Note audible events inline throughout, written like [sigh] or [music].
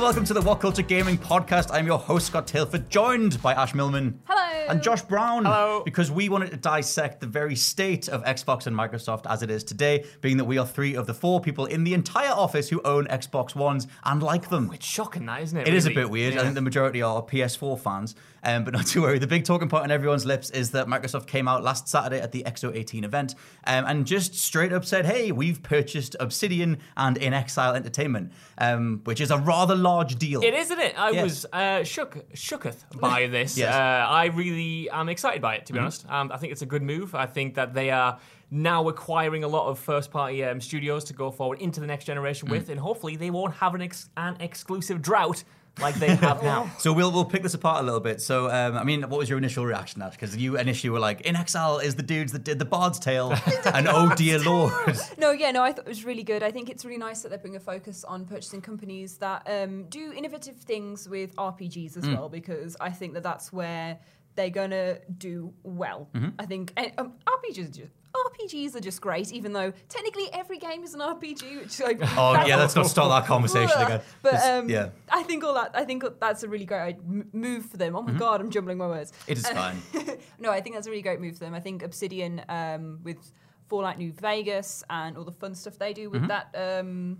welcome to the What Culture Gaming Podcast. I'm your host, Scott Tilford, joined by Ash Millman. Hello. And Josh Brown. Hello. Because we wanted to dissect the very state of Xbox and Microsoft as it is today, being that we are three of the four people in the entire office who own Xbox Ones and like them. It's shocking, that isn't it? It is a bit weird. I think the majority are PS4 fans, um, but not to worry. The big talking point on everyone's lips is that Microsoft came out last Saturday at the XO18 event um, and just straight up said, "Hey, we've purchased Obsidian and inXile Entertainment," um, which is a rather large deal. It is, isn't it? I Yes. was uh, shook, shooketh by [laughs] this. Yes. uh, I really am excited by it, to be Mhm. honest. Um, I think it's a good move. I think that they are now acquiring a lot of first-party um, studios to go forward into the next generation Mm. with, and hopefully they won't have an, ex- an exclusive drought like they have [laughs] now. So we'll we'll pick this apart a little bit. So um, I mean, what was your initial reaction, Ash? Because you initially were like, "inXile is the dudes that did the Bard's Tale," [laughs] and oh dear lord. No, yeah, no, I thought it was really good. I think it's really nice that they're putting a focus on purchasing companies that um, do innovative things with RPGs as Mm. well, because I think that that's where they're gonna do well. Mhm. I think and, um, RPGs are just. RPGs are just great, even though technically every game is an RPG. Which like, [laughs] Oh that's- yeah, let's not start that conversation again. But um, yeah, I think all that. I think that's a really great move for them. Oh my Mhm. god, I'm jumbling my words. it is fine. [laughs] no, I think that's a really great move for them. I think Obsidian um, with Fallout New Vegas and all the fun stuff they do with Mhm. that. Um,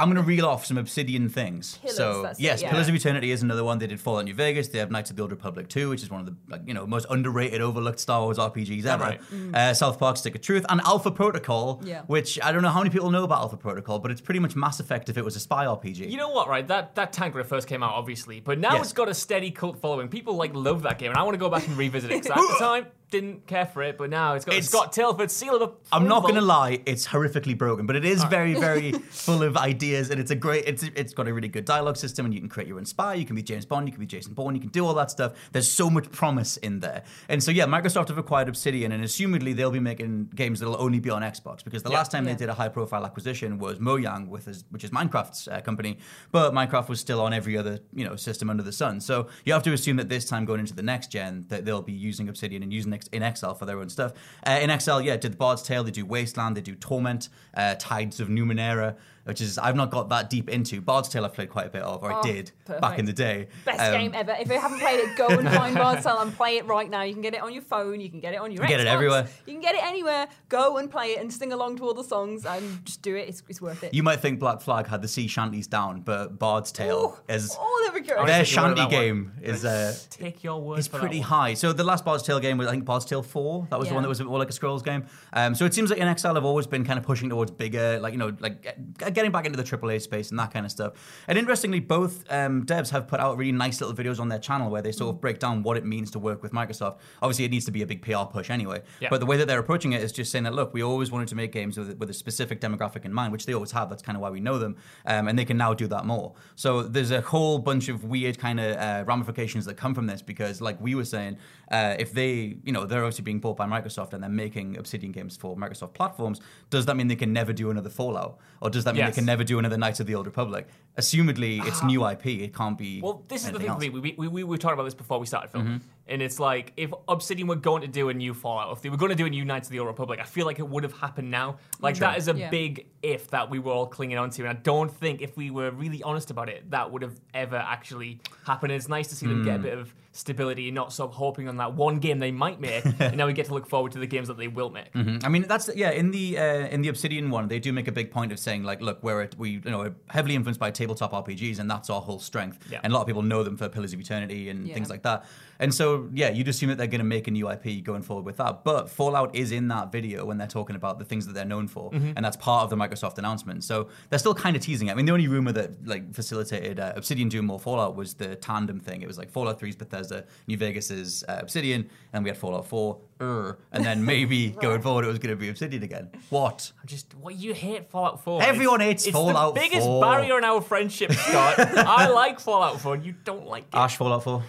I'm going to reel off some Obsidian things. Pillars, so that's it, yes, yeah. Pillars of Eternity is another one. They did Fallout New Vegas. They have Knights of the Old Republic 2, which is one of the like, you know most underrated, overlooked Star Wars RPGs ever. right. Mm. Uh, South Park Stick of Truth and Alpha Protocol, Yeah. which I don't know how many people know about Alpha Protocol, but it's pretty much Mass Effect if it was a spy RPG. You know what, right? That that tank when first came out, obviously, but now Yes. it's got a steady cult following. People like love that game, and I want to go back and revisit it. 'cause at the [gasps] time, didn't care for it, but now it's got It's- Scott Tilford seal of approval. I'm not going to lie, it's horrifically broken, but it is very, very [laughs] full of ideas, and it's a great. It's it's got a really good dialogue system, and you can create your own spy. You can be James Bond, you can be Jason Bourne, you can do all that stuff. There's so much promise in there, and so yeah, Microsoft have acquired Obsidian, and assumedly they'll be making games that'll only be on Xbox because the Yeah. last time Yeah. they did a high-profile acquisition was Mojang, with his, which is Minecraft's uh, company, but Minecraft was still on every other you know system under the sun. So you have to assume that this time going into the next gen, that they'll be using Obsidian and using X- inXile for their own stuff. Uh, inXile, yeah, did the Bard's Tale, they do Wasteland, they do Torment, uh, Tides of Numenera, which is I've not got that deep into. Bard's Tale I've played quite a bit of, or I Oh, did back in the day. best Um, game ever. If you haven't played it, go and [laughs] find Bard's Tale and play it right now. You can get it on your phone. You can get it on your You can get it everywhere. You can get it anywhere. Go and play it and sing along to all the songs and just do it. It's, it's worth it. You might think Black Flag had the sea shanties down, but Bard's Tale is oh, there we go. their shanty about one? game is uh, Take your word is for that pretty one. high. So the last Bard's Tale game was I think Bard's Tale Four. That was the one that was more like a scrolls game. Um, so it seems like inXile have always been kind of pushing towards bigger, like you know, like get- getting back into the AAA space and that kind of stuff. And interestingly, both um, devs have put out really nice little videos on their channel where they sort Mm. of break down what it means to work with Microsoft. Obviously, it needs to be a big PR push anyway. Yeah. But the way that they're approaching it is just saying that look, we always wanted to make games with, with a specific demographic in mind, which they always have. That's kind of why we know them, um, and they can now do that more. So there's a whole bunch of weird kind of uh, ramifications that come from this because, like we were saying, uh, if they, you know, they're obviously being bought by Microsoft and they're making Obsidian games for Microsoft platforms, does that mean they can never do another Fallout, or does that mean Yes. they can never do another Knights of the Old Republic? Assumedly, it's Ah. new IP. It can't be. Well, this is the thing else. for me. We, we, we were talking about this before we started filming. And it's like if Obsidian were going to do a new Fallout, if they were going to do a new Knights of the Old Republic, I feel like it would have happened now. Like that is a Yeah. big if that we were all clinging onto, and I don't think if we were really honest about it, that would have ever actually happened. And it's nice to see them get a bit of stability and not sort of hoping on that one game they might make, [laughs] and now we get to look forward to the games that they will make. I mean, that's yeah. In the uh, in the Obsidian one, they do make a big point of saying like, look, we're at, we you know are heavily influenced by tabletop RPGs, and that's our whole strength. Yeah. And a lot of people know them for Pillars of Eternity and Yeah. things like that. And so yeah, you'd assume that they're going to make a new IP going forward with that. But Fallout is in that video when they're talking about the things that they're known for, Mm-hmm. and that's part of the Microsoft announcement. So they're still kind of teasing it. I mean, the only rumor that like facilitated uh, Obsidian doing more Fallout was the tandem thing. It was like Fallout 3's Bethesda, New Vegas is uh, Obsidian, and we had Fallout 4, er, and then maybe [laughs] going forward it was going to be Obsidian again. What? Just what you hate Fallout 4. Everyone It's- hates it's Fallout the biggest 4. barrier in our friendship, Scott. [laughs] I like Fallout 4, you don't like it. Ash Fallout 4.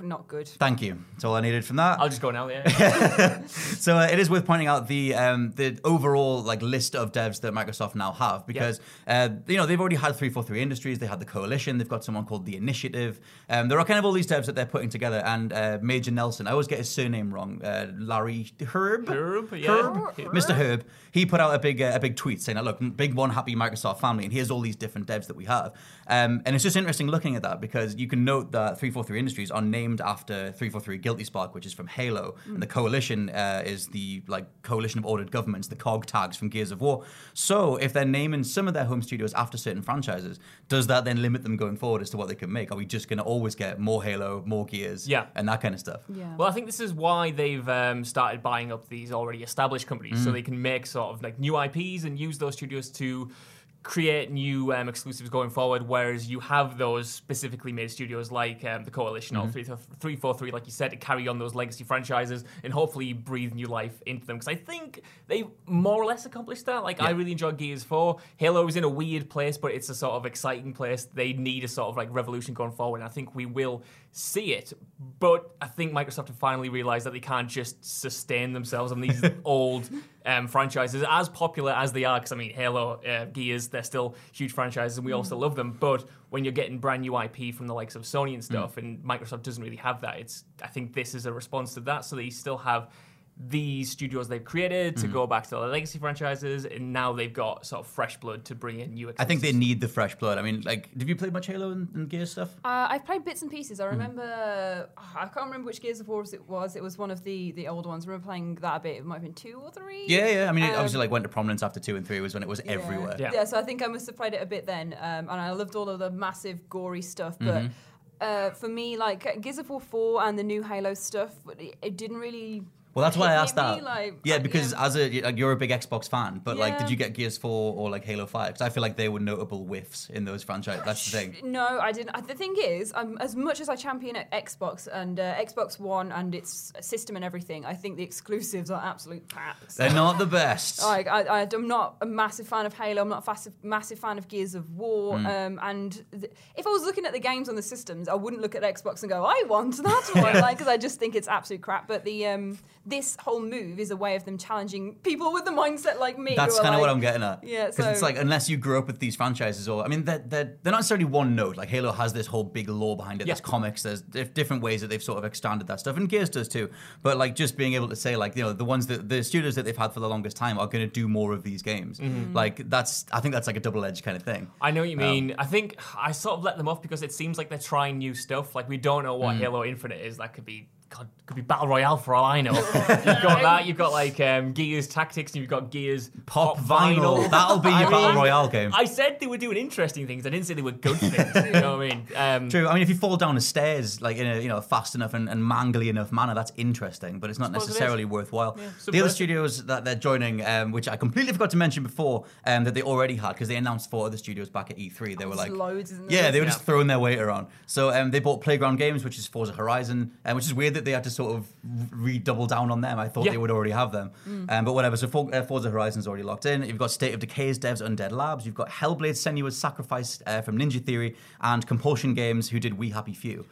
Not good. Thank you. That's all I needed from that. I'll just go now. Yeah. [laughs] So uh, it is worth pointing out the um, the overall like list of devs that Microsoft now have because uh, you know they've already had 343 Industries, they had the Coalition, they've got someone called the Initiative. Um, there are kind of all these devs that they're putting together, and uh, Major Nelson, I always get his surname wrong, uh, Larry Hryb, Hryb, yeah. Hryb? Mr. Hryb. He put out a big uh, a big tweet saying, "Look, big one happy Microsoft family, and here's all these different devs that we have." Um, and it's just interesting looking at that because you can note that 343 Industries are named after 343 Guilty Spark, which is from Halo, and the Coalition uh, is the like coalition of ordered governments, the COG tags from Gears of War. So if they're naming some of their home studios after certain franchises, does that then limit them going forward as to what they can make? Are we just going to always get more Halo, more Gears, Yeah. and that kind of stuff? Yeah. Well, I think this is why they've um, started buying up these already established companies, Mm. so they can make sort of like new IPs and use those studios to create new um, exclusives going forward. Whereas you have those specifically made studios like um, the Coalition Mm-hmm. or 343, like you said, to carry on those legacy franchises and hopefully breathe new life into them. Because I think they more or less accomplished that. Like I really enjoyed Gears 4. Halo is in a weird place, but it's a sort of exciting place. They need a sort of like revolution going forward, and I think we will see it. But I think Microsoft have finally realized that they can't just sustain themselves on these [laughs] old um, franchises, as popular as they are. Because I mean, Halo, uh, Gears, they're still huge franchises, and we all still love them. But when you're getting brand new IP from the likes of Sony and stuff, and Microsoft doesn't really have that, it's I think this is a response to that. So they still have these studios they've created to go back to their legacy franchises, and now they've got sort of fresh blood to bring in new. I think they need the fresh blood. I mean, like, have you played much Halo and, and Gears stuff? Uh, I've played bits and pieces. I Hmm. remember, I can't remember which Gears of War it was. It was one of the the older ones. I remember playing that a bit. It might have been two or three. Yeah, yeah. I mean, it Um, obviously like went to prominence after two and three was when it was Yeah. everywhere. Yeah. Yeah, so I think I must have played it a bit then, um, and I loved all of the massive gory stuff. But Mm-hmm. uh, for me, like Gears of War Four and the new Halo stuff, it, it didn't really. Well, that's why I asked that. like, yeah, uh, because yeah. as a like, you're a big Xbox fan, but like, did you get Gears Four or like Halo Five? Because I feel like they were notable whiffs in those franchises. That's the thing. [laughs] No, I didn't. Uh, The thing is, um, as much as I champion Xbox and uh, Xbox One and its system and everything, I think the exclusives are absolute crap. They're not the [laughs] best. Like I, I, I'm not a massive fan of Halo. I'm not a massive, massive fan of Gears of War. Mm. Um, and th- if I was looking at the games on the systems, I wouldn't look at Xbox and go, "I want that one," [laughs] like because I just think it's absolute crap. But the um, this whole move is a way of them challenging people with the mindset like me. That's who kind of what I'm getting at. Yeah, because it's like unless you grew up with these franchises, or I mean, they're, they're they're not necessarily one note. Like Halo has this whole big lore behind it. There's comics. There's different ways that they've sort of expanded that stuff, and Gears does too. But like just being able to say like you know the ones that the studios that they've had for the longest time are going to do more of these games. Mm-hmm. Like that's I think that's like a double edged kind of thing. I know what you Um, mean. I think I sort of let them off because it seems like they're trying new stuff. Like we don't know what Mm. Halo Infinite is. That could be God, could be battle royale for all I know. [laughs] you've got that. You've got like um, Gears Tactics, and you've got Gears Pop vinyl. That'll be [laughs] your I battle mean, royale game. I said they were doing interesting things. I didn't say they were good things. you know what I mean? [laughs] Um, True. I mean, if you fall down the stairs like in a you know fast enough and, and mangly enough manner, that's interesting, but it's not Suppose it is. necessarily worthwhile. the other studios that they're joining, um, which I completely forgot to mention before, um, that they already had because they announced four other studios back at E3. They were like, loads, isn't yeah, they were Yeah. just throwing their weight around. So um, they bought Playground Games, which is Forza Horizon, um, which is weird that they had to sort of redouble down on them. I thought Yeah. they would already have them, um, but whatever. So For- uh, Forza Horizon's already locked in. You've got State of Decay's devs, Undead Labs. You've got Hellblade: Senua's Sacrifice uh, from Ninja Theory, and Compulsion Games, who did We Happy Few.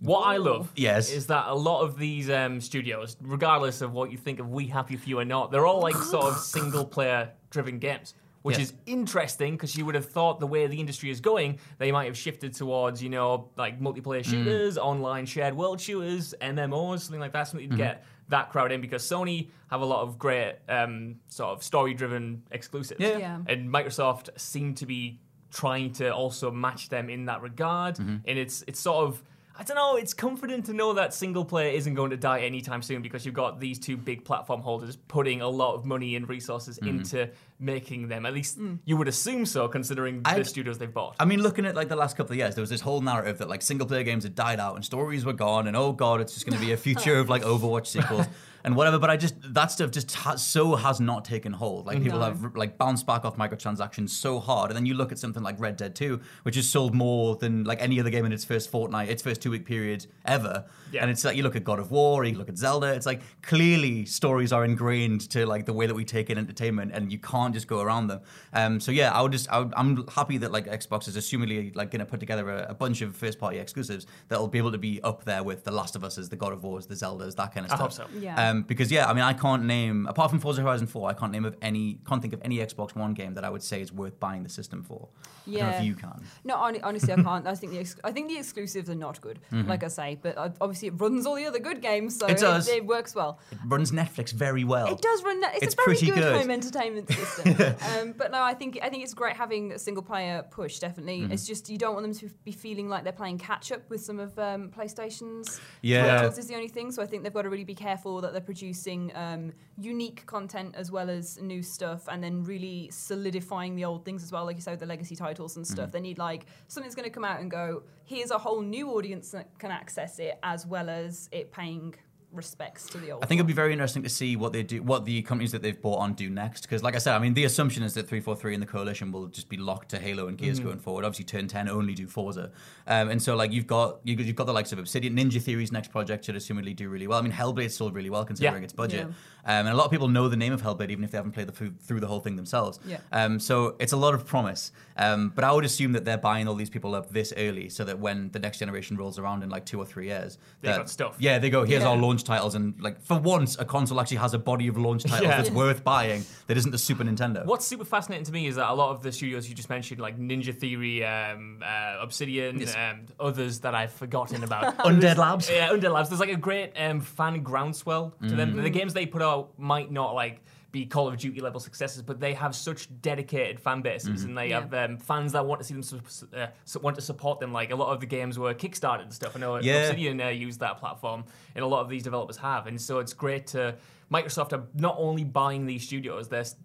What I love Yes. is that a lot of these um, studios, regardless of what you think of We Happy Few or not, they're all like sort of [gasps] single player driven games. Which Yeah. is interesting because you would have thought the way the industry is going, they might have shifted towards, you know, like multiplayer Mm. shooters, online shared world shooters, MMOs, something like that, something Mm-hmm. to get that crowd in because Sony have a lot of great um, sort of story driven exclusives. Yeah. Yeah. And Microsoft seem to be trying to also match them in that regard. Mm-hmm. And it's it's sort of I don't know, it's comforting to know that single player isn't going to die anytime soon because you've got these two big platform holders putting a lot of money and resources Mm-hmm. into making them. At least mm. you would assume so, considering I- the studios they've bought. I mean, looking at like the last couple of years, there was this whole narrative that like single player games had died out and stories were gone, and oh god, it's just going to be a future of like Overwatch [laughs] sequels and whatever. But I just that stuff just ha- so has not taken hold. Like people No. have like bounced back off microtransactions so hard, and then you look at something like Red Dead Two, which has sold more than like any other game in its first fortnight, its first two week period ever. Yeah. And it's like you look at God of War, you look at Zelda. It's like clearly stories are ingrained to like the way that we take in entertainment, and you can't just go around them. Um, so yeah, I would just I would, I'm happy that like Xbox is assumingly like going to put together a, a bunch of first party exclusives that'll be able to be up there with the Last of Us, the God of Wars, the Zeldas, that kind of stuff. I stuff. hope so. Yeah. Um, because yeah, I mean, I can't name apart from Forza Horizon 4, I can't name of any, can't think of any Xbox One game that I would say is worth buying the system for. I don't know Yeah. if you can. No, honestly, I can't. I think the ex- I think the exclusives are not good. Like I say, but uh, obviously it runs all the other good games, so Mm-hmm. It does. It, works well. It runs Netflix very well. It does run. It's, It's a very pretty good, good. home entertainment system. [laughs] um, but no, I think I think it's great having a single player push. Definitely, Mm-hmm. it's just you don't want them to be feeling like they're playing catch up with some of um, PlayStation's Yeah. titles. Is the only thing. So I think they've got to really be careful that they're producing um, unique content as well as new stuff, and then really solidifying the old things as well. Like you said, with the legacy titles and stuff. They need like something's going to come out and go. Here's a whole new audience that can access it, as well as it paying respects to the old. I think it'd be very interesting to see what they do, what the companies that they've bought on do next. Because, like I said, I mean, the assumption is that 343 and the coalition will just be locked to Halo and Gears going forward. Obviously, Turn 10 only do Forza, um, and so like you've got you- you've got the likes of Obsidian, Ninja Theory's next project should assumedly do really well. I mean, Hellblade sold really well considering Yeah. its budget, Yeah. um, and a lot of people know the name of Hellblade even if they haven't played the, through, through the whole thing themselves. Yeah. Um, so it's a lot of promise, um, but I would assume that they're buying all these people up this early so that when the next generation rolls around in like two or three years, They that- got stuff. Yeah, they go. Here's Yeah. our launch titles, and like for once, a console actually has a body of launch titles Yeah. that's worth buying. That isn't the Super Nintendo. What's super fascinating to me is that a lot of the studios you just mentioned, like Ninja Theory, um, uh, Obsidian, Yes. and others that I've forgotten about. [laughs] Undead Labs? Yeah, Undead Labs. There's like a great um, fan groundswell to them. Mm. The games they put out might not like be Call of Duty level successes, but they have such dedicated fan bases, Mm-hmm. and they Yeah. have um, fans that want to see them, su- uh, su- want to support them. Like a lot of the games were kickstarted and stuff. I know Yeah. Obsidian uh, used that platform, and a lot of these developers have, and so it's great to Microsoft are not only buying these studios, they're s-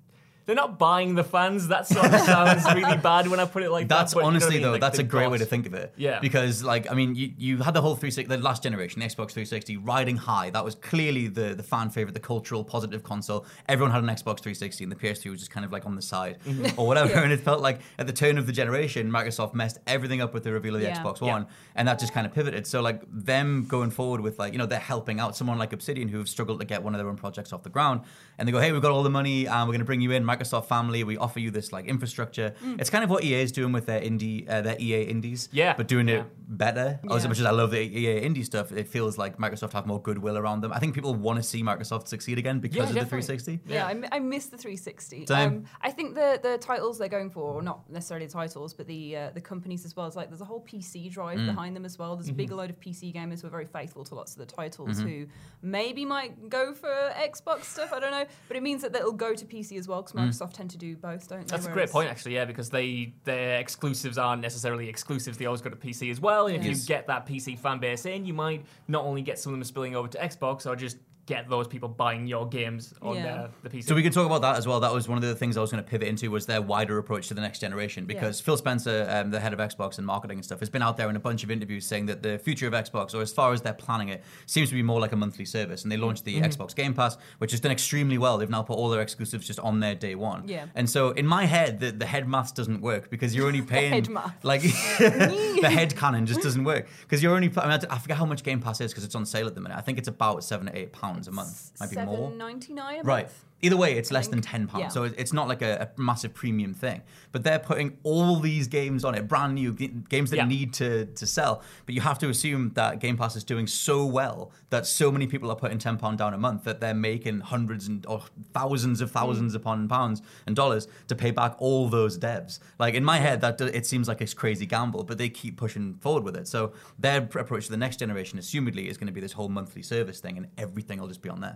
they're not buying the fans. That sort of sounds really bad when I put it like That's that. but you know what I honestly mean? though, Like, that's a the great way to think of it. Yeah. Because like I mean, you, you had the whole 360, the last generation, the Xbox 360, riding high. That was clearly the the fan favorite, the cultural positive console. Everyone had an Xbox 360, and the PS3 was just kind of like on the side Mm-hmm. or whatever. [laughs] And it felt like at the turn of the generation, Microsoft messed everything up with the reveal of the Yeah. Xbox Yeah. One, and that just kind of pivoted. So like them going forward with like you know they're helping out someone like Obsidian who have struggled to get one of their own projects off the ground, and they go, hey, we've got all the money, and we're going to bring you in, Microsoft family. We offer you this like infrastructure. It's kind of what EA is doing with their indie, uh, their EA indies, Yeah. but doing Yeah. it better. As much as I love the EA indie stuff, it feels like Microsoft have more goodwill around them. I think people want to see Microsoft succeed again because Yeah, of the 360. Yeah, I, mi- I miss the 360. Um, I think the the titles they're going for, or not necessarily the titles, but the uh, the companies as well. It's like there's a whole PC drive Mm. behind them as well. There's a big load of PC gamers who are very faithful to lots of the titles who maybe might go for Xbox stuff. I don't know, but it means that they'll go to PC as well because Mm. Mm-hmm. Microsoft tend to do both, don't they? That's a great Whereas- point, actually. Yeah, because they their exclusives aren't necessarily exclusives. They always go to PC as well. And if Yes. you get that PC fan base in, you might not only get some of them spilling over to Xbox, or just get those people buying your games on Yeah. uh, the PC. So we can talk about that as well. That was one of the things I was going to pivot into was their wider approach to the next generation because Phil Spencer, um, the head of Xbox and marketing and stuff, has been out there in a bunch of interviews saying that the future of Xbox, or as far as they're planning it, seems to be more like a monthly service. And they launched the Xbox Game Pass, which has done extremely well. They've now put all their exclusives just on their day one. Yeah. And so in my head, the, the head maths doesn't work because you're only [laughs] paying head math. like [laughs] [laughs] the head canon just doesn't work because you're only. I, mean, I forget how much Game Pass is because it's on sale at the minute. I think it's about seven to eight pounds a month, might be more. Seven ninety nine. Right. Either way, it's less than ten pounds, Yeah. so it's not like a, a massive premium thing. But they're putting all these games on it, brand new games that Yeah. need to to sell. But you have to assume that Game Pass is doing so well that so many people are putting ten pound down a month that they're making hundreds and or thousands of thousands Mm. upon pounds and dollars to pay back all those devs. Like in my head, that it seems like a crazy gamble, but they keep pushing forward with it. So their approach to the next generation, assumedly, is going to be this whole monthly service thing, and everything will just be on there.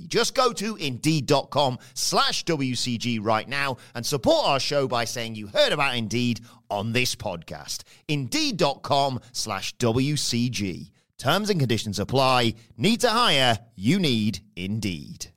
Just go to indeed.com slash WCG right now and support our show by saying you heard about Indeed on this podcast. Indeed.com slash WCG. Terms and conditions apply. Need to hire? You need Indeed.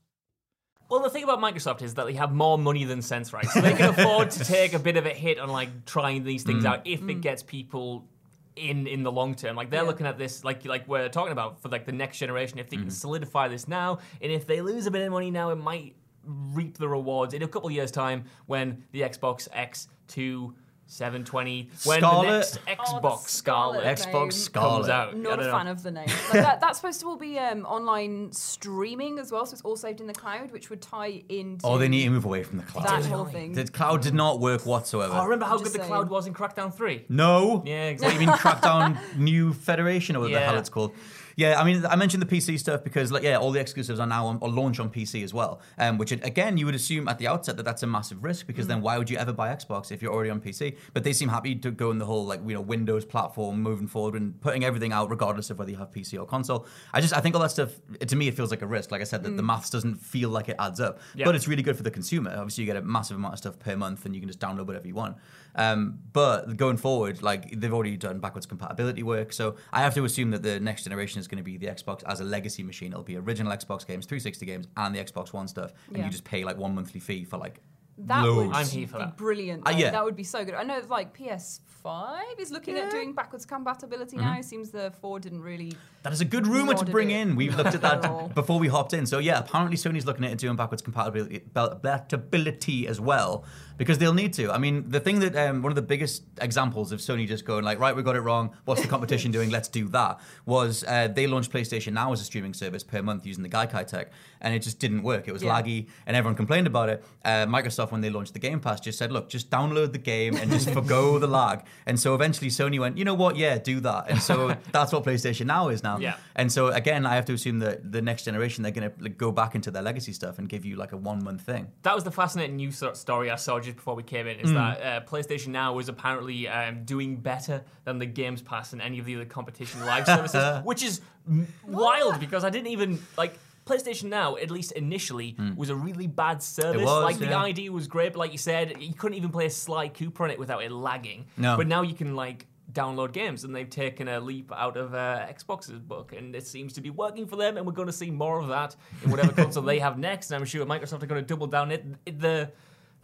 Well, the thing about Microsoft is that they have more money than sense, right? So they can [laughs] afford to take a bit of a hit on like trying these things mm. out if it mm. gets people in in the long term. Like they're Yeah. looking at this, like like we're talking about for like the next generation. If they can mm-hmm. solidify this now, and if they lose a bit of money now, it might reap the rewards in a couple of years' time when the Xbox X2. 720 when Scarlet? the next Oh, Xbox the Scarlet, Scarlet Xbox name. Scarlet. comes out. I Not don't a know. fan of the name. [laughs] But that, that's supposed to all be um, online streaming as well, so it's all saved in the cloud, which would tie into. Oh, they need to move away from the cloud. that whole thing. The cloud did not work whatsoever. Oh, remember how Just good the saying. cloud was in Crackdown 3? No. Yeah, What, you mean Crackdown [laughs] New Federation or what the hell it's called? Yeah, I mean, I mentioned the PC stuff because, like, yeah, all the exclusives are now on, or launch on PC as well. Um, which again, you would assume at the outset that that's a massive risk because then why would you ever buy Xbox if you're already on PC? But they seem happy to go in the whole like you know Windows platform moving forward and putting everything out regardless of whether you have PC or console. I just I think all that stuff to me it feels like a risk. Like I said, that the maths doesn't feel like it adds up, Yeah. but it's really good for the consumer. Obviously, you get a massive amount of stuff per month and you can just download whatever you want. Um, but going forward, like they've already done backwards compatibility work, so I have to assume that the next generation is going to be the Xbox as a legacy machine. It'll be original Xbox games, 360 games, and the Xbox One stuff, and Yeah. you just pay like one monthly fee for like That loads. would I'm here for be that. brilliant. Uh, yeah. That would be so good. I know like PS5 is looking at doing backwards compatibility Mm-hmm. now. It seems the 4 didn't really. That is a good rumor to bring in. We've [laughs] looked at At that before we hopped in. So yeah, apparently Sony's looking at doing backwards compatibility, compatibility as well because they'll need to. I mean, the thing that um, one of the biggest examples of Sony just going like, right, we got it wrong. What's the competition [laughs] doing? Let's do that. Was uh, they launched PlayStation Now as a streaming service per month using the Gaikai tech, and it just didn't work. It was Yeah. laggy, and everyone complained about it. Uh, Microsoft, when they launched the Game Pass, just said, look, just download the game and just forgo [laughs] the lag. And so eventually Sony went, you know what? Yeah, do that. And so [laughs] that's what PlayStation Now is now. Yeah. And so again, I have to assume that the next generation they're going to like, go back into their legacy stuff and give you like a one month thing. That was the fascinating news story I saw just before we came in. Is Hmm. that uh, PlayStation Now was apparently um, doing better than the Games Pass and any of the other competition live services, [laughs] which is wild because I didn't even like. PlayStation Now, at least initially, was a really bad service. Was, like the yeah. idea was great, but like you said, you couldn't even play a Sly Cooper on it without it lagging. No. But now you can like download games, and they've taken a leap out of uh, Xbox's book, and it seems to be working for them. And we're going to see more of that in whatever console [laughs] they have next. And I'm sure Microsoft are going to double down. It, it the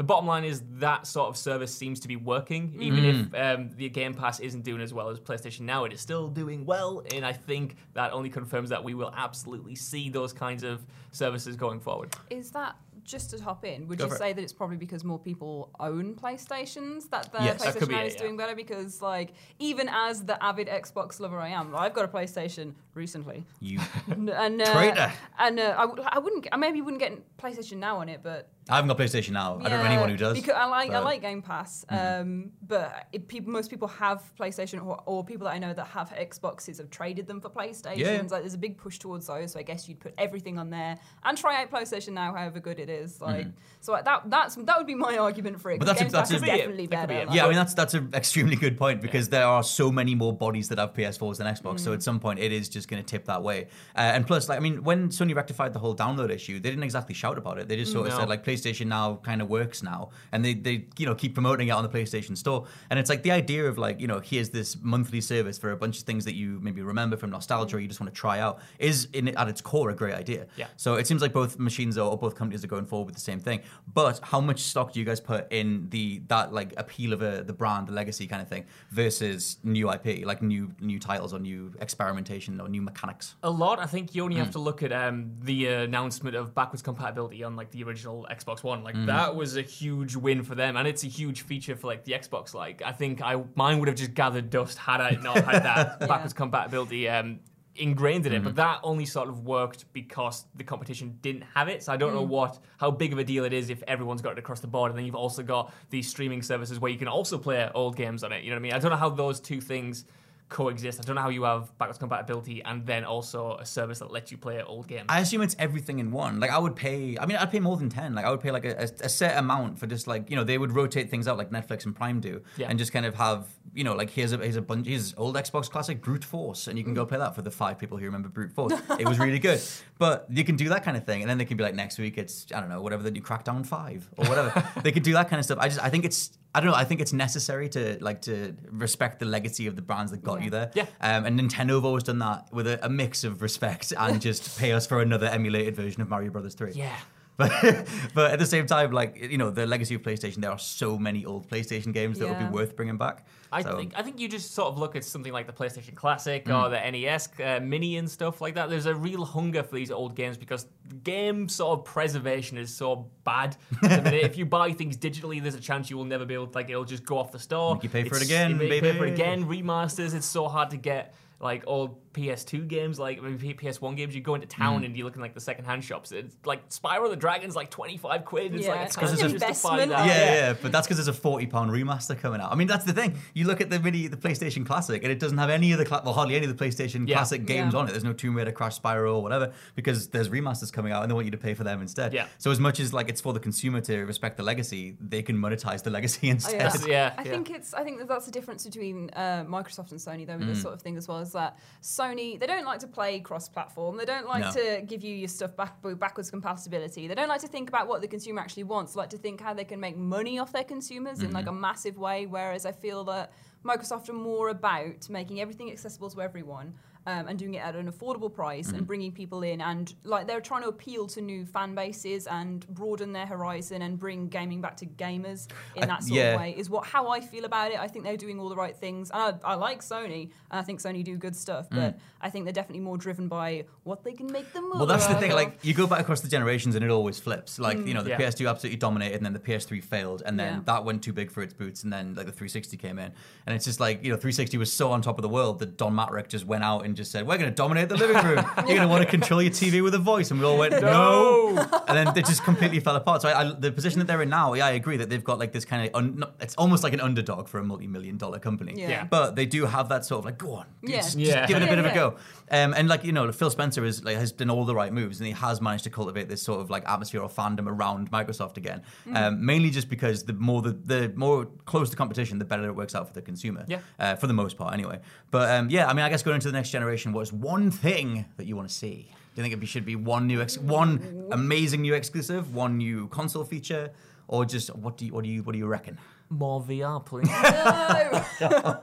the bottom line is that sort of service seems to be working, even if um, the Game Pass isn't doing as well as PlayStation Now. It is still doing well, and I think that only confirms that we will absolutely see those kinds of services going forward. Is that just to hop in? Would Go you for it. say that it's probably because more people own PlayStations that the Yes. That PlayStation be Now it, is yeah. doing better? Because like even as the avid Xbox lover I am, I've got a PlayStation recently, You, and [laughs] and, uh, Traitor. and uh, I, w- I wouldn't, I maybe wouldn't get PlayStation Now on it, but I haven't got PlayStation now. I don't know anyone who does. Because I like I but- Mm-hmm. like Game Pass, um, but it, people, most people have PlayStation or, or people that I know that have Xboxes have traded them for PlayStations. Yeah. Like there's a big push towards those. So I guess you'd put everything on there and try out PlayStation now, however good it is. Like so that that's that would be my argument for it. Mm-hmm. But 'cause that's a- Game Pass that's is a- That it. definitely That could be like- Yeah, I mean that's that's an extremely good point because there are so many more bodies that have PS4s than Xbox. So at some point it is just going to tip that way. Uh, and plus, like I mean, when Sony rectified the whole download issue, they didn't exactly shout about it. They just sort of No. said like PlayStation Now kind of works now, and they they you know keep promoting it on the PlayStation Store. And it's like the idea of like you know here's this monthly service for a bunch of things that you maybe remember from nostalgia or you just want to try out is in at its core a great idea. Yeah. So it seems like both machines are, or both companies are going forward with the same thing. But how much stock do you guys put in the that like appeal of a, the brand, the legacy kind of thing, versus new IP, like new new titles or new experimentation or new mechanics? A lot. I think you only Hmm. have to look at um, the announcement of backwards compatibility on like the original Xbox One. Like that was a huge win for them, and it's a huge feature for like the Xbox. Like I think I mine would have just gathered dust had I not had that [laughs] backwards compatibility. Um, ingrained in it Hmm. but that only sort of worked because the competition didn't have it so i don't know what how big of a deal it is if everyone's got it across the board and then you've also got these streaming services where you can also play old games on it you know what i mean i don't know how those two things coexist i don't know how you have backwards compatibility and then also a service that lets you play old games I assume it's everything in one. Like I would pay. I mean, I'd pay more than ten. Like I would pay like a, a, set amount for just like you know they would rotate things out like Netflix and Prime do, Yeah. and just kind of have you know like here's a here's a bunch here's old Xbox classic Brute Force, and you can go play that for the five people who remember Brute Force. it was really good, [laughs] but you can do that kind of thing, and then they can be like next week it's I don't know whatever the new Crackdown Five or whatever. [laughs] they could do that kind of stuff. I just I think it's. I don't know. I think it's necessary to like to respect the legacy of the brands that got Yeah. you there. Yeah. Um, and Nintendo have always done that with a, a mix of respect and just pay us for another emulated version of Mario Brothers 3. yeah But, [laughs] but at the same time, like, you know, the legacy of PlayStation, there are so many old PlayStation games that would be worth bringing back. I So- think I think you just sort of look at something like the PlayStation Classic Mm. or the NES uh, Mini and stuff like that. There's a real hunger for these old games because game sort of preservation is so bad. [laughs] at the minute. if you buy things digitally, there's a chance you will never be able to, like it'll just go off the store. Make you pay for it again, you pay for it again. Remasters, it's so hard to get. Like old PS2 games, like maybe PS1 games, you go into Mm. town and you look in like the second-hand shops. It's like Spyro the Dragon's like twenty-five quid. It's Yeah, like it's it's an investment. that. yeah, yeah, but that's because there's a forty pound remaster coming out. I mean, that's the thing. You look at the mini, the PlayStation Classic, and it doesn't have any of the cla- well, hardly any of the PlayStation Yeah. Classic games Yeah. on it. There's no Tomb Raider, Crash, Spyro, or whatever, because there's remasters coming out, and they want you to pay for them instead. Yeah. So as much as like it's for the consumer to respect the legacy, they can monetize the legacy [laughs] Oh, instead. yeah. Yeah, I yeah. think it's. I think that that's the difference between uh, Microsoft and Sony, though, with Mm. this sort of thing as well. Is that Sony they don't like to play cross-platform. They don't like No. to give you your stuff back backwards compatibility. They don't like to think about what the consumer actually wants. They like to think how they can make money off their consumers in like Mm-hmm. a massive way. Whereas I feel that Microsoft are more about making everything accessible to everyone. Um, and doing it at an affordable price Mm-hmm. and bringing people in and like they're trying to appeal to new fan bases and broaden their horizon and bring gaming back to gamers in that sort yeah. of way is what how I feel about it. I think they're doing all the right things. And I, I like Sony, and I think Sony do good stuff. But I think they're definitely more driven by what they can make the Mm. Well, that's the thing. of. Like, you go back across the generations, and it always flips. Like, you know, the Yeah. PS2 absolutely dominated, and then the PS3 failed, and then Yeah. that went too big for its boots, and then like the 360 came in, and it's just like you know, 360 was so on top of the world that Don Mattrick just went out and just said, "We're going to dominate the living room. [laughs] You're going to want to control your TV with a voice," and we all went, "No," and then it just completely fell apart. So I, I, the position that they're in now, yeah, I agree that they've got like this kind of, un, it's almost like an underdog for a multi-million dollar company. Yeah. Yeah. But they do have that sort of like, go on, Yeah. just, just Yeah. give it a Yeah, bit of a yeah. go. Um, and like you know, Phil Spencer is like has done all the right moves, and he has managed to cultivate this sort of like atmosphere or fandom around Microsoft again. Mm. Um, mainly just because the more the, the more close the competition, the better it works out for the consumer. Yeah. Uh, for the most part, anyway. But um, yeah, I mean, I guess going into the next generation, what's one thing that you want to see? Do you think it should be one new, ex- one amazing new exclusive, one new console feature, or just what do you what do you what do you reckon? More VR, please. [laughs] No.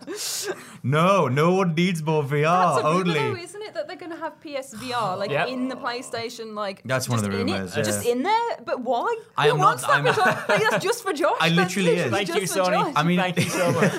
No, no one needs more VR. That's a rumor, only. though, isn't it? That they're going to have PSVR like Yep. in the PlayStation, like That's one of just the in it, rumors, just in there. But why? I Who am wants not- that I'm- [laughs] Like, that's just for Josh. I That's literally is. Thank you, for Sony. Josh. I mean, Thank you so [laughs] much.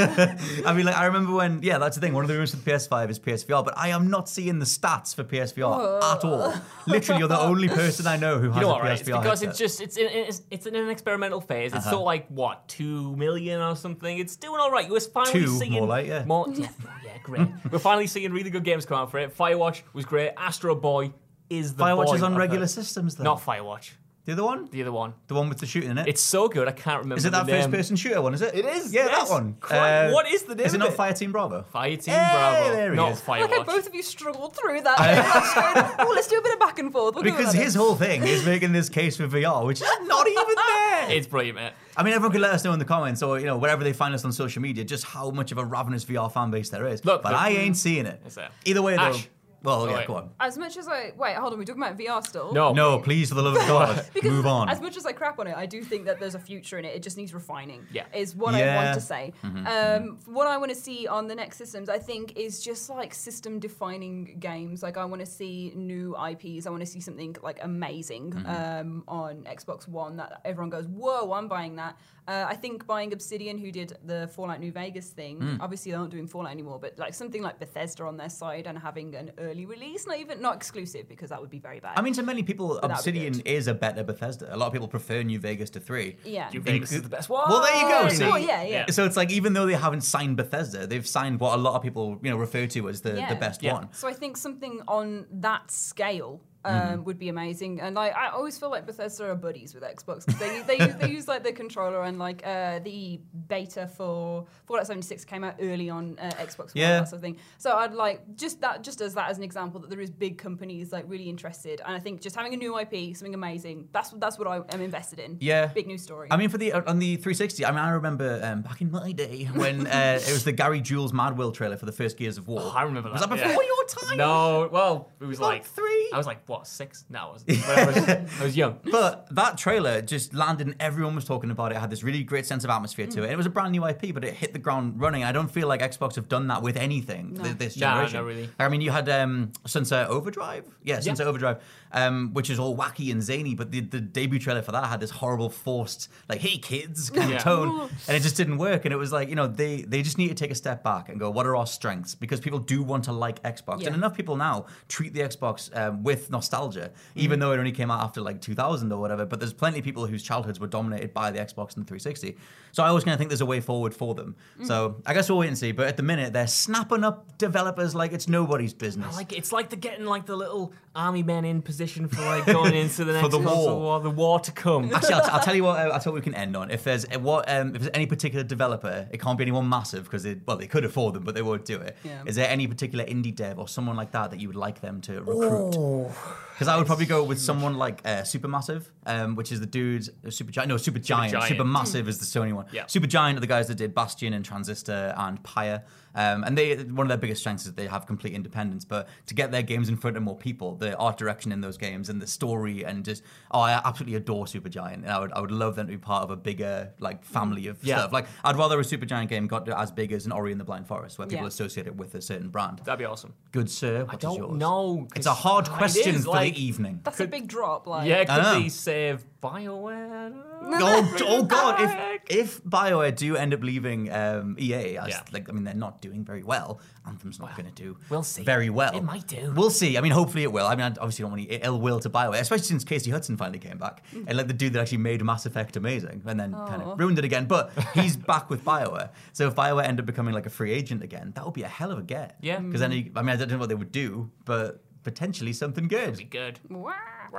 I mean, like I remember when, yeah, that's the thing. One of the rumors with PS5 is PSVR, but I am not seeing the stats for PSVR at all. Literally, you're the only person I know who has You know a what, right? PSVR It's because headset. it's just it's in it's, it's in an experimental phase. It's Uh-huh. still like what two million or something. It's doing all right. We're finally Two, seeing more like, yeah. more- yeah, yeah, great. [laughs] We're finally seeing really good games come out for it. Firewatch was great. Astro Bot is the Firewatch boy is on regular systems, though. Not Firewatch. The other one, The other one. the one with the shooting in it. It's so good. I can't remember. is it that the name. first-person shooter one? Is it? It is, Yeah, yes. that one. Uh, what is the name Is it not it? Fire Team Bravo? Fire Team Hey, Bravo. there he not is. Like how Firewatch. both of you struggled through that. Like, [laughs] straight, oh, let's do a bit of back and forth. We'll Because his then. whole thing is making this case for VR, which is not [laughs] even there. It's brilliant, mate. I mean, everyone can let us know in the comments or, you know, wherever they find us on social media, just how much of a ravenous VR fan base there is. Look, but look. I ain't seeing it. Either way, though. Ash. Well, Oh, yeah, wait. go on. As much as I wait, hold on, we're talking about VR still. No. No, please, for the love of [laughs] God, move on. As much as I crap on it, I do think that there's a future in it. It just needs refining. Yeah. is what I want to say. Um, what I want to see on the next systems, I think, is just like system-defining games. Like I want to see new IPs. I want to see something like amazing um, on Xbox One that everyone goes, "Whoa, I'm buying that." Uh, I think buying Obsidian, who did the Fallout New Vegas thing, obviously they're not doing Fallout anymore, but like something like Bethesda on their side and having an early release, not even not exclusive because that would be very bad. I mean, to many people, that'd Obsidian is a better Bethesda. A lot of people prefer New Vegas to 3. yeah. New Vegas is the best one. Well, there you go. Oh, see? well, yeah, yeah. So it's like even though they haven't signed Bethesda, they've signed what a lot of people you know refer to as the, Yeah. the best Yeah. one. So I think something on that scale um, Mm-hmm. would be amazing. And like I always feel like Bethesda are buddies with Xbox because they they [laughs] use, they use like the controller and like uh, the beta for Fallout 76 came out early on uh, Xbox One Yeah. that sort of thing. So I'd like just that just as that as an example that there is big companies like really interested. And I think just having a new IP, something amazing, that's that's what I am invested in. Yeah. big new story. I mean, for the on the 360, I mean, I remember um, back in my day [laughs] when uh, it was the Gary Jules Mad World trailer for the first Gears of War. Oh, I remember Was that. that before yeah. your time? No, well, it was About like three? I was like what six? No, I was. [laughs] I was, I was young. But that trailer just landed and everyone was talking about it. It had this really great sense of atmosphere to it. And it was a brand new IP, but it hit the ground running. I don't feel like Xbox have done that with anything th- this No, generation. not really. I mean, you had um, Sunset Overdrive. Yeah, Sunset Overdrive, um, which is all wacky and zany, but the, the debut trailer for that had this horrible forced, like, hey kids kind Yeah. of tone. And it just didn't work. And it was like, you know, they, they just need to take a step back and go, what are our strengths? Because people do want to like Xbox. Yeah. And enough people now treat the Xbox um, with nostalgia, Mm. even though it only came out after like 2000 or whatever. But there's plenty of people whose childhoods were dominated by the Xbox and the 360. So I always kind of think there's a way forward for them. Mm. So I guess we'll wait and see. But at the minute, they're snapping up developers like it's nobody's business. Like it's like they're getting like the little army men in position for like going [laughs] into the next the console war. war, the war to come. [laughs] Actually, I'll, t- I'll tell you what. Uh, I'll tell you what we can end on. If there's uh, what, um, if there's any particular developer, it can't be anyone massive because they, well, they could afford them, but they won't do it. Is Yeah. there any particular indie dev or someone like that that you would like them to recruit? Because I would probably go with someone like uh, Supermassive, um, which is the dudes, uh, Super Giant, no, Super Giant. Giant. Supermassive is the Sony one. Yeah. Super Giant are the guys that did Bastion and Transistor and Pyre. Um, and they one of their biggest strengths is they have complete independence. But to get their games in front of more people, the art direction in those games and the story and just oh, I absolutely adore Supergiant, and I would I would love them to be part of a bigger like family of Yeah. stuff. Like I'd rather a Supergiant game got as big as an Ori and the Blind Forest, where people Yeah. associate it with a certain brand. That'd be awesome. Good sir, what I is don't yours? know. 'cause It's a hard question is, for like- the evening. That's a big drop. Like Yeah, I could they save Bioware? oh, oh God! If if Bioware do end up leaving um, EA, as Yeah. like I mean they're not doing very well. Anthem's not going to do we'll see. very well. It might do. We'll see. I mean, hopefully it will. I mean, I obviously don't want any ill will to Bioware, especially since Casey Hudson finally came back and like the dude that actually made Mass Effect amazing and then kind of ruined it again. But [laughs] he's back with Bioware. So if Bioware end up becoming like a free agent again, that would be a hell of a get. Yeah. Because then he, I mean, I don't know what they would do, but potentially something good. Be good.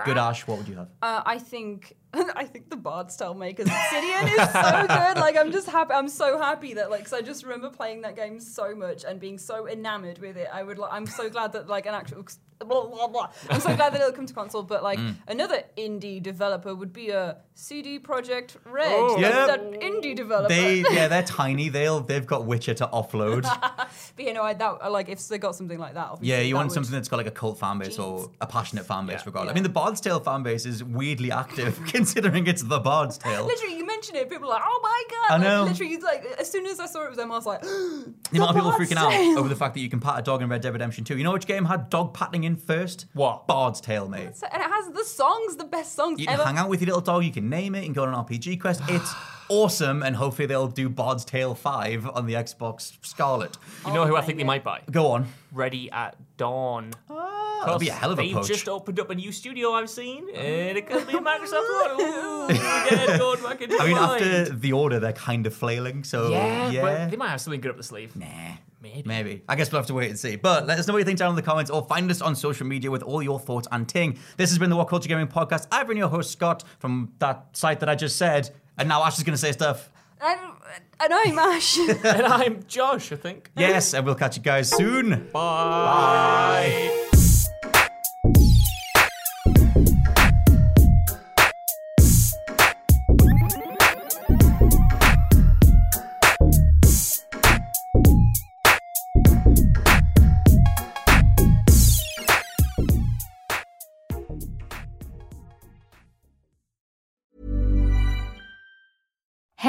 Good. Ash, what would you have? Uh, I think [laughs] I think the Bard's Tale makers Obsidian is so good. Like I'm just happy. I'm so happy that like 'cause I just remember playing that game so much and being so enamored with it. I would. Like, I'm so glad that like an actual. Blah, blah, blah. I'm so [laughs] glad that it'll come to console. But like Mm. another indie developer would be a CD Projekt Red. Oh. That- that indie developer. They [laughs] yeah, they're tiny. They'll they've got Witcher to offload. [laughs] but you know, I that like if they got something like that. Yeah, you that want would- something that's got like a cult fan base or a passionate fan base, Yeah. regardless. I mean, the Bard's Tale fan base is weirdly active, considering it's the Bard's Tale. Literally, you mentioned mention it, people are like, "Oh my god!" I Like, know. literally, like as soon as I saw it was them, I was like, [gasps] The amount of people Bard's freaking out over the fact that you can pat a dog in Red Dead Redemption 2. You know which game had dog patting in first? What? Bard's Tale, mate. So- and it has the songs, the best songs You can ever. hang out with your little dog, you can name it, and go on an RPG quest. It's [sighs] awesome, and hopefully they'll do Bard's Tale 5 on the Xbox Scarlet. You know who I my think they God. might buy? Go on. Ready at Dawn. Ah, that'll be a hell of a They've poach. just opened up a new studio I've seen, and ah. it could be a Microsoft one. Ooh, get going back [laughs] into I mean, mind. after the order, they're kind of flailing, so yeah, yeah. but they might have something good up the sleeve. Nah. Maybe. Maybe. I guess we'll have to wait and see. But let us know what you think down in the comments or find us on social media with all your thoughts and ting. This has been the What Culture Gaming Podcast. I've been your host, Scott, from that site that I just said. And now Ash is going to say stuff. Um, I, I'm Ash. [laughs] and I'm Josh, I think. Yes, and we'll catch you guys soon. Bye.